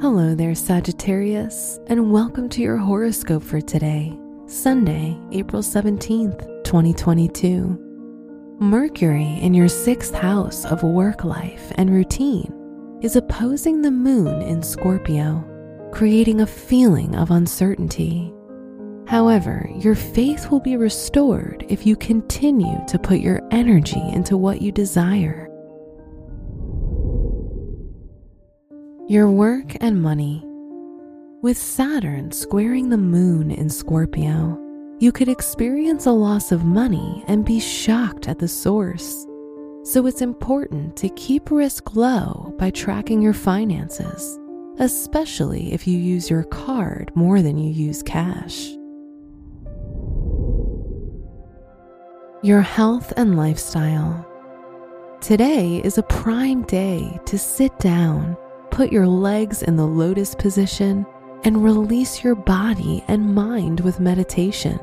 Hello there, Sagittarius, and welcome to your horoscope for today, Sunday, April 17th, 2022. Mercury in your sixth house of work life and routine is opposing the moon in Scorpio, creating a feeling of uncertainty. However, your faith will be restored if you continue to put your energy into what you desire. Your work and money. With Saturn squaring the moon in Scorpio, you could experience a loss of money and be shocked at the source. So it's important to keep risk low by tracking your finances, especially if you use your card more than you use cash. Your health and lifestyle. Today is a prime day to sit down put your legs in the lotus position and release your body and mind with meditation.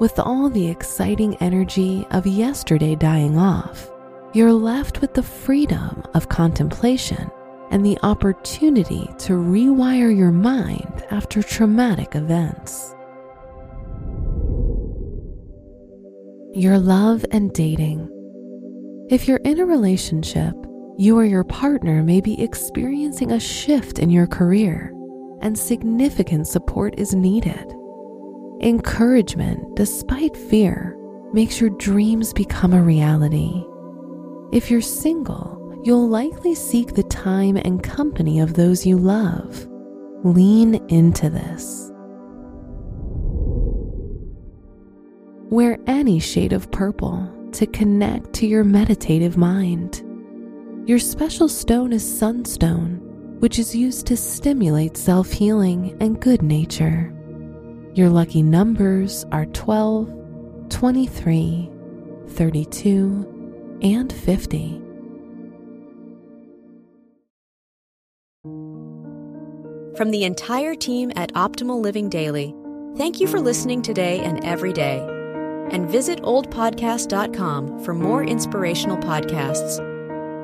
With all the exciting energy of yesterday dying off, you're left with the freedom of contemplation and the opportunity to rewire your mind after traumatic events. Your love and dating. If you're in a relationship, you or your partner may be experiencing a shift in your career, and significant support is needed. Encouragement, despite fear, makes your dreams become a reality. If you're single, you'll likely seek the time and company of those you love. Lean into this. Wear any shade of purple to connect to your meditative mind. Your special stone is sunstone, which is used to stimulate self healing and good nature. Your lucky numbers are 12, 23, 32, and 50. From the entire team at Optimal Living Daily, thank you for listening today and every day. And visit oldpodcast.com for more inspirational podcasts.